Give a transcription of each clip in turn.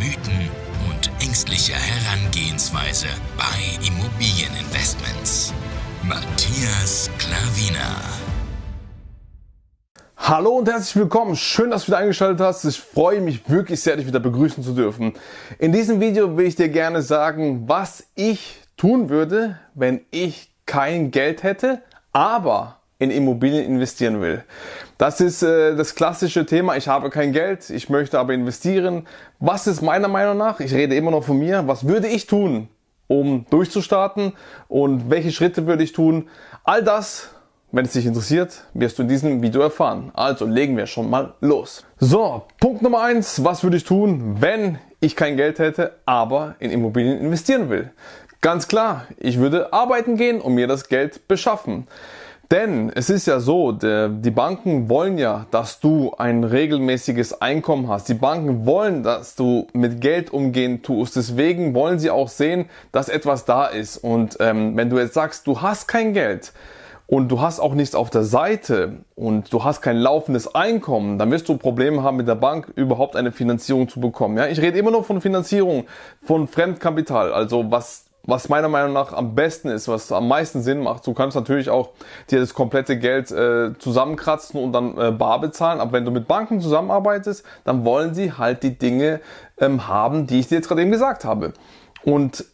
Mythen und ängstliche Herangehensweise bei Immobilieninvestments. Matthias Klavina. Hallo und herzlich willkommen. Schön, dass du wieder eingeschaltet hast. Ich freue mich wirklich sehr, dich wieder begrüßen zu dürfen. In diesem Video will ich dir gerne sagen, was ich tun würde, wenn ich kein Geld hätte, aber in Immobilien investieren will. Das ist äh, das klassische Thema, ich habe kein Geld, ich möchte aber investieren. Was ist meiner Meinung nach, ich rede immer noch von mir, was würde ich tun, um durchzustarten und welche Schritte würde ich tun? All das, wenn es dich interessiert, wirst du in diesem Video erfahren. Also legen wir schon mal los. So, Punkt Nummer eins: was würde ich tun, wenn ich kein Geld hätte, aber in Immobilien investieren will? Ganz klar, ich würde arbeiten gehen und mir das Geld beschaffen. Denn es ist ja so, die Banken wollen ja, dass du ein regelmäßiges Einkommen hast. Die Banken wollen, dass du mit Geld umgehen tust. Deswegen wollen sie auch sehen, dass etwas da ist. Und ähm, wenn du jetzt sagst, du hast kein Geld und du hast auch nichts auf der Seite und du hast kein laufendes Einkommen, dann wirst du Probleme haben mit der Bank überhaupt eine Finanzierung zu bekommen. Ja, ich rede immer nur von Finanzierung, von Fremdkapital, also was was meiner Meinung nach am besten ist, was am meisten Sinn macht. Du kannst natürlich auch dir das komplette Geld äh, zusammenkratzen und dann äh, bar bezahlen. Aber wenn du mit Banken zusammenarbeitest, dann wollen sie halt die Dinge ähm, haben, die ich dir jetzt gerade eben gesagt habe. Und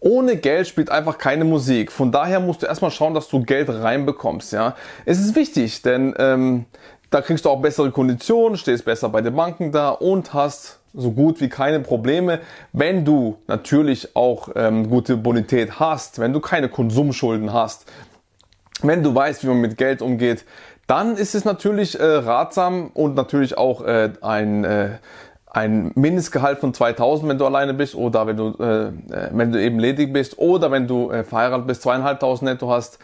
ohne Geld spielt einfach keine Musik. Von daher musst du erstmal schauen, dass du Geld reinbekommst. Ja, es ist wichtig, denn ähm, da kriegst du auch bessere Konditionen, stehst besser bei den Banken da und hast so gut wie keine Probleme, wenn du natürlich auch ähm, gute Bonität hast, wenn du keine Konsumschulden hast, wenn du weißt, wie man mit Geld umgeht, dann ist es natürlich äh, ratsam und natürlich auch äh, ein äh, ein Mindestgehalt von 2000, wenn du alleine bist, oder wenn du, äh, äh, wenn du eben ledig bist, oder wenn du äh, verheiratet bist, zweieinhalbtausend netto hast,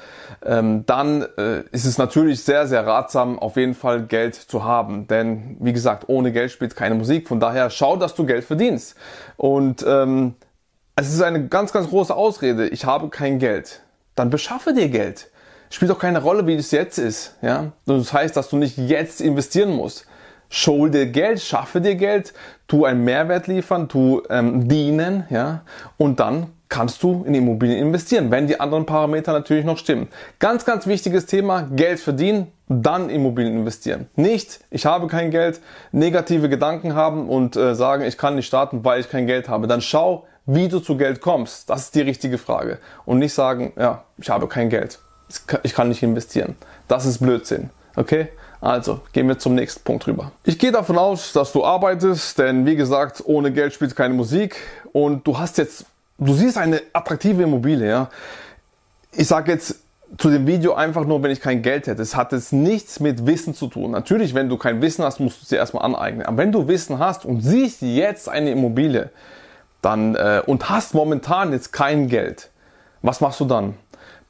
ähm, dann äh, ist es natürlich sehr, sehr ratsam, auf jeden Fall Geld zu haben. Denn, wie gesagt, ohne Geld spielt keine Musik. Von daher schau, dass du Geld verdienst. Und ähm, es ist eine ganz, ganz große Ausrede. Ich habe kein Geld. Dann beschaffe dir Geld. Spielt doch keine Rolle, wie es jetzt ist. Ja? Das heißt, dass du nicht jetzt investieren musst. Schul dir Geld, schaffe dir Geld, tu einen Mehrwert liefern, tu ähm, dienen, ja, und dann kannst du in Immobilien investieren, wenn die anderen Parameter natürlich noch stimmen. Ganz, ganz wichtiges Thema, Geld verdienen, dann Immobilien investieren. Nicht, ich habe kein Geld, negative Gedanken haben und äh, sagen, ich kann nicht starten, weil ich kein Geld habe. Dann schau, wie du zu Geld kommst. Das ist die richtige Frage. Und nicht sagen, ja, ich habe kein Geld, ich kann nicht investieren. Das ist Blödsinn. Okay? Also, gehen wir zum nächsten Punkt rüber. Ich gehe davon aus, dass du arbeitest, denn wie gesagt, ohne Geld spielt keine Musik und du hast jetzt, du siehst eine attraktive Immobilie, ja. Ich sage jetzt zu dem Video einfach nur, wenn ich kein Geld hätte. Es hat jetzt nichts mit Wissen zu tun. Natürlich, wenn du kein Wissen hast, musst du es dir erstmal aneignen. Aber wenn du Wissen hast und siehst jetzt eine Immobilie, dann äh, und hast momentan jetzt kein Geld, was machst du dann?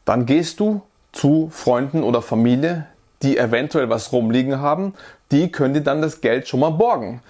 Dann gehst du zu Freunden oder Familie, die eventuell was rumliegen haben, die können dir dann das Geld schon mal borgen.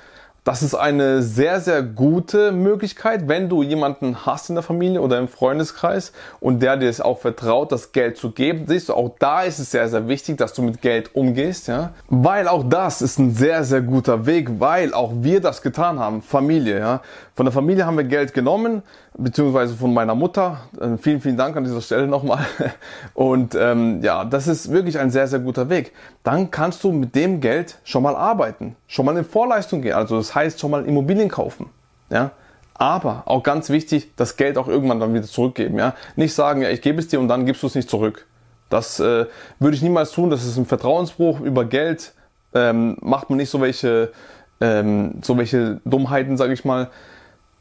Das ist eine sehr, sehr gute Möglichkeit, wenn du jemanden hast in der Familie oder im Freundeskreis und der dir es auch vertraut, das Geld zu geben. Siehst du, auch da ist es sehr, sehr wichtig, dass du mit Geld umgehst, ja. Weil auch das ist ein sehr, sehr guter Weg, weil auch wir das getan haben. Familie, ja. Von der Familie haben wir Geld genommen, beziehungsweise von meiner Mutter. Äh, vielen, vielen Dank an dieser Stelle nochmal. Und ähm, ja, das ist wirklich ein sehr, sehr guter Weg. Dann kannst du mit dem Geld schon mal arbeiten, schon mal in Vorleistung gehen. Also das heißt schon mal Immobilien kaufen. Ja? Aber auch ganz wichtig, das Geld auch irgendwann dann wieder zurückgeben. Ja? Nicht sagen, ja, ich gebe es dir und dann gibst du es nicht zurück. Das äh, würde ich niemals tun. Das ist ein Vertrauensbruch über Geld. Ähm, macht man nicht so welche, ähm, so welche Dummheiten, sage ich mal.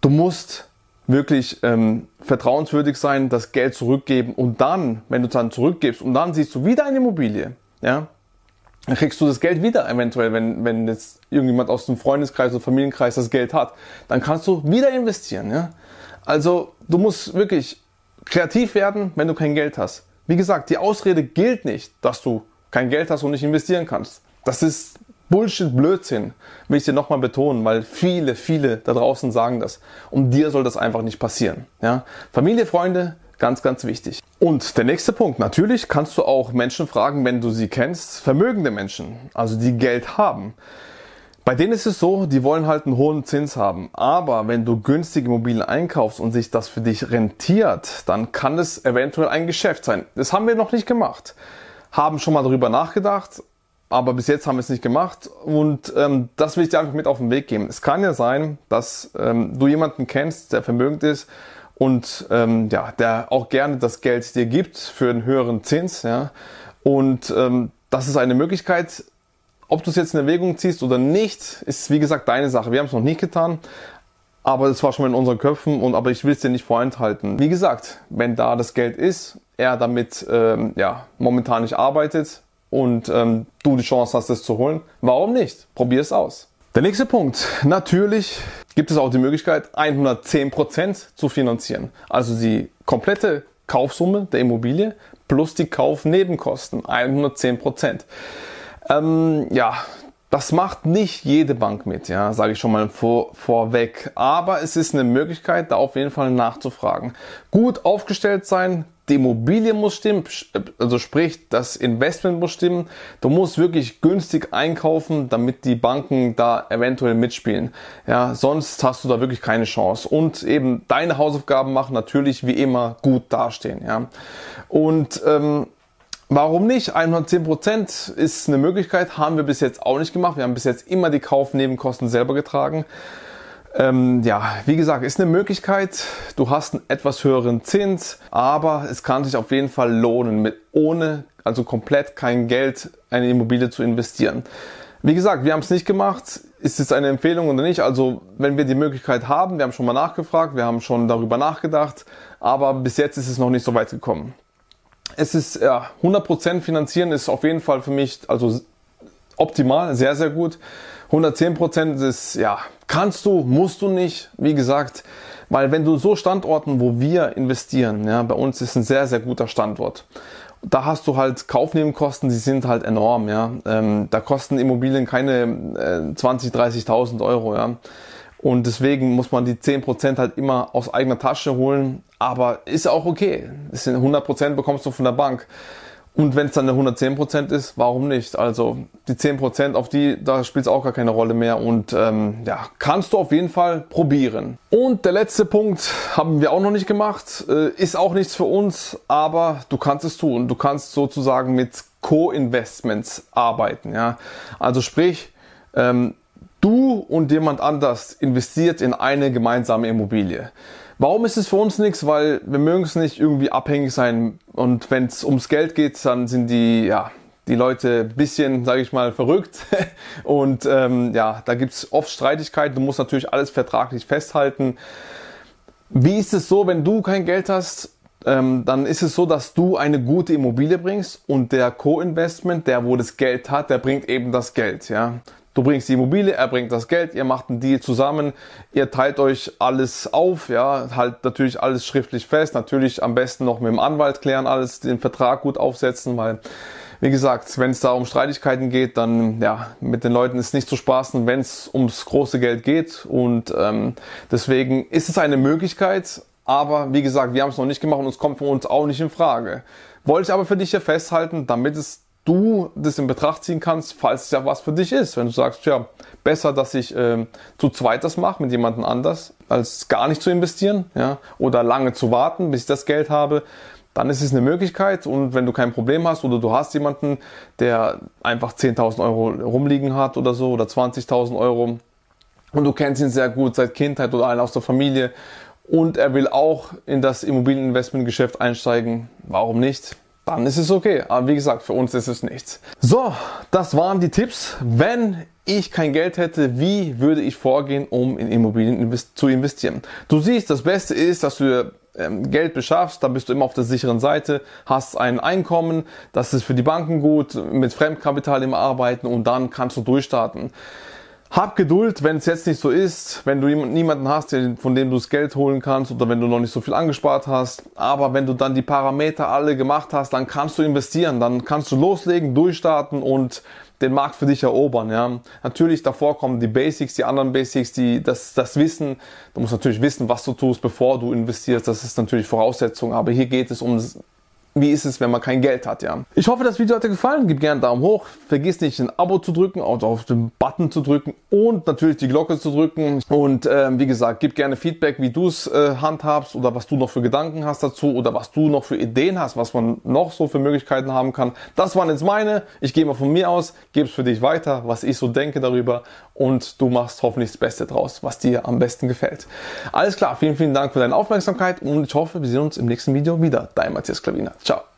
Du musst wirklich ähm, vertrauenswürdig sein, das Geld zurückgeben und dann, wenn du es dann zurückgibst und dann siehst du wieder eine Immobilie, ja, dann kriegst du das Geld wieder eventuell, wenn, wenn jetzt irgendjemand aus dem Freundeskreis oder Familienkreis das Geld hat. Dann kannst du wieder investieren. Ja? Also du musst wirklich kreativ werden, wenn du kein Geld hast. Wie gesagt, die Ausrede gilt nicht, dass du kein Geld hast und nicht investieren kannst. Das ist Bullshit, Blödsinn, will ich dir nochmal betonen, weil viele, viele da draußen sagen das. Und dir soll das einfach nicht passieren. Ja? Familie, Freunde, ganz, ganz wichtig. Und der nächste Punkt, natürlich kannst du auch Menschen fragen, wenn du sie kennst, vermögende Menschen, also die Geld haben. Bei denen ist es so, die wollen halt einen hohen Zins haben. Aber wenn du günstige Immobilien einkaufst und sich das für dich rentiert, dann kann es eventuell ein Geschäft sein. Das haben wir noch nicht gemacht. Haben schon mal darüber nachgedacht, aber bis jetzt haben wir es nicht gemacht und ähm, das will ich dir einfach mit auf den Weg geben. Es kann ja sein, dass ähm, du jemanden kennst, der vermögend ist und ähm, ja, der auch gerne das Geld dir gibt für einen höheren Zins. Ja? Und ähm, das ist eine Möglichkeit. Ob du es jetzt in Erwägung ziehst oder nicht, ist wie gesagt deine Sache. Wir haben es noch nicht getan, aber es war schon mal in unseren Köpfen und aber ich will es dir nicht vorenthalten. Wie gesagt, wenn da das Geld ist, er damit ähm, ja momentan nicht arbeitet, und ähm, du die Chance hast, es zu holen, warum nicht? Probier es aus. Der nächste Punkt. Natürlich gibt es auch die Möglichkeit, 110% zu finanzieren. Also die komplette Kaufsumme der Immobilie plus die Kaufnebenkosten. 110%. Ähm, ja, das macht nicht jede Bank mit, ja, sage ich schon mal vor, vorweg. Aber es ist eine Möglichkeit, da auf jeden Fall nachzufragen. Gut aufgestellt sein, die Immobilie muss stimmen, also sprich, das Investment muss stimmen. Du musst wirklich günstig einkaufen, damit die Banken da eventuell mitspielen. Ja, sonst hast du da wirklich keine Chance. Und eben deine Hausaufgaben machen natürlich wie immer gut dastehen. Ja, und ähm, Warum nicht? 110% ist eine Möglichkeit, haben wir bis jetzt auch nicht gemacht. Wir haben bis jetzt immer die Kaufnebenkosten selber getragen. Ähm, ja, wie gesagt, ist eine Möglichkeit. Du hast einen etwas höheren Zins, aber es kann sich auf jeden Fall lohnen, mit ohne, also komplett kein Geld, eine Immobilie zu investieren. Wie gesagt, wir haben es nicht gemacht. Ist es eine Empfehlung oder nicht? Also, wenn wir die Möglichkeit haben, wir haben schon mal nachgefragt, wir haben schon darüber nachgedacht, aber bis jetzt ist es noch nicht so weit gekommen. Es ist, ja, 100% finanzieren ist auf jeden Fall für mich, also optimal, sehr, sehr gut. 110% ist, ja, kannst du, musst du nicht, wie gesagt, weil wenn du so Standorten, wo wir investieren, ja, bei uns ist ein sehr, sehr guter Standort. Da hast du halt Kaufnebenkosten, die sind halt enorm, ja. Ähm, da kosten Immobilien keine äh, 20, 30.000 Euro, ja. Und deswegen muss man die 10% halt immer aus eigener Tasche holen. Aber ist auch okay. Das sind 100% bekommst du von der Bank. Und wenn es dann eine 110% ist, warum nicht? Also die 10% auf die, da spielt es auch gar keine Rolle mehr und ähm, ja, kannst du auf jeden Fall probieren. Und der letzte Punkt haben wir auch noch nicht gemacht, äh, ist auch nichts für uns, aber du kannst es tun. Du kannst sozusagen mit Co-Investments arbeiten. Ja? Also sprich, ähm, du und jemand anders investiert in eine gemeinsame Immobilie. Warum ist es für uns nichts? Weil wir mögen es nicht irgendwie abhängig sein und wenn es ums Geld geht, dann sind die, ja, die Leute bisschen, sage ich mal, verrückt und ähm, ja, da gibt's oft Streitigkeiten. Du musst natürlich alles vertraglich festhalten. Wie ist es so, wenn du kein Geld hast? Ähm, dann ist es so, dass du eine gute Immobilie bringst und der Co-Investment, der wo das Geld hat, der bringt eben das Geld. Ja, Du bringst die Immobilie, er bringt das Geld, ihr macht einen Deal zusammen, ihr teilt euch alles auf, ja, halt natürlich alles schriftlich fest, natürlich am besten noch mit dem Anwalt klären, alles den Vertrag gut aufsetzen, weil wie gesagt, wenn es da um Streitigkeiten geht, dann ja, mit den Leuten ist nicht zu spaßen, wenn es ums große Geld geht und ähm, deswegen ist es eine Möglichkeit, aber wie gesagt, wir haben es noch nicht gemacht und es kommt für uns auch nicht in Frage. Wollte ich aber für dich hier festhalten, damit es du das in Betracht ziehen kannst, falls es ja was für dich ist. Wenn du sagst, ja, besser, dass ich äh, zu zweit das mache mit jemandem anders, als gar nicht zu investieren, ja, oder lange zu warten, bis ich das Geld habe, dann ist es eine Möglichkeit. Und wenn du kein Problem hast oder du hast jemanden, der einfach 10.000 Euro rumliegen hat oder so oder 20.000 Euro und du kennst ihn sehr gut seit Kindheit oder einer aus der Familie und er will auch in das Immobilieninvestmentgeschäft einsteigen, warum nicht? Dann ist es okay. Aber wie gesagt, für uns ist es nichts. So, das waren die Tipps. Wenn ich kein Geld hätte, wie würde ich vorgehen, um in Immobilien zu investieren? Du siehst, das Beste ist, dass du ähm, Geld beschaffst, dann bist du immer auf der sicheren Seite, hast ein Einkommen, das ist für die Banken gut, mit Fremdkapital im Arbeiten und dann kannst du durchstarten. Hab Geduld, wenn es jetzt nicht so ist, wenn du niemanden hast, von dem du das Geld holen kannst oder wenn du noch nicht so viel angespart hast. Aber wenn du dann die Parameter alle gemacht hast, dann kannst du investieren, dann kannst du loslegen, durchstarten und den Markt für dich erobern. Ja. Natürlich davor kommen die Basics, die anderen Basics, die das, das Wissen. Du musst natürlich wissen, was du tust, bevor du investierst. Das ist natürlich Voraussetzung. Aber hier geht es um wie ist es, wenn man kein Geld hat, ja. Ich hoffe, das Video hat dir gefallen. Gib gerne einen Daumen hoch. Vergiss nicht, ein Abo zu drücken, also auf den Button zu drücken und natürlich die Glocke zu drücken. Und ähm, wie gesagt, gib gerne Feedback, wie du es äh, handhabst oder was du noch für Gedanken hast dazu oder was du noch für Ideen hast, was man noch so für Möglichkeiten haben kann. Das waren jetzt meine. Ich gehe mal von mir aus, gebe es für dich weiter, was ich so denke darüber und du machst hoffentlich das Beste draus, was dir am besten gefällt. Alles klar, vielen, vielen Dank für deine Aufmerksamkeit und ich hoffe, wir sehen uns im nächsten Video wieder. Dein Matthias Klaviner. Ciao.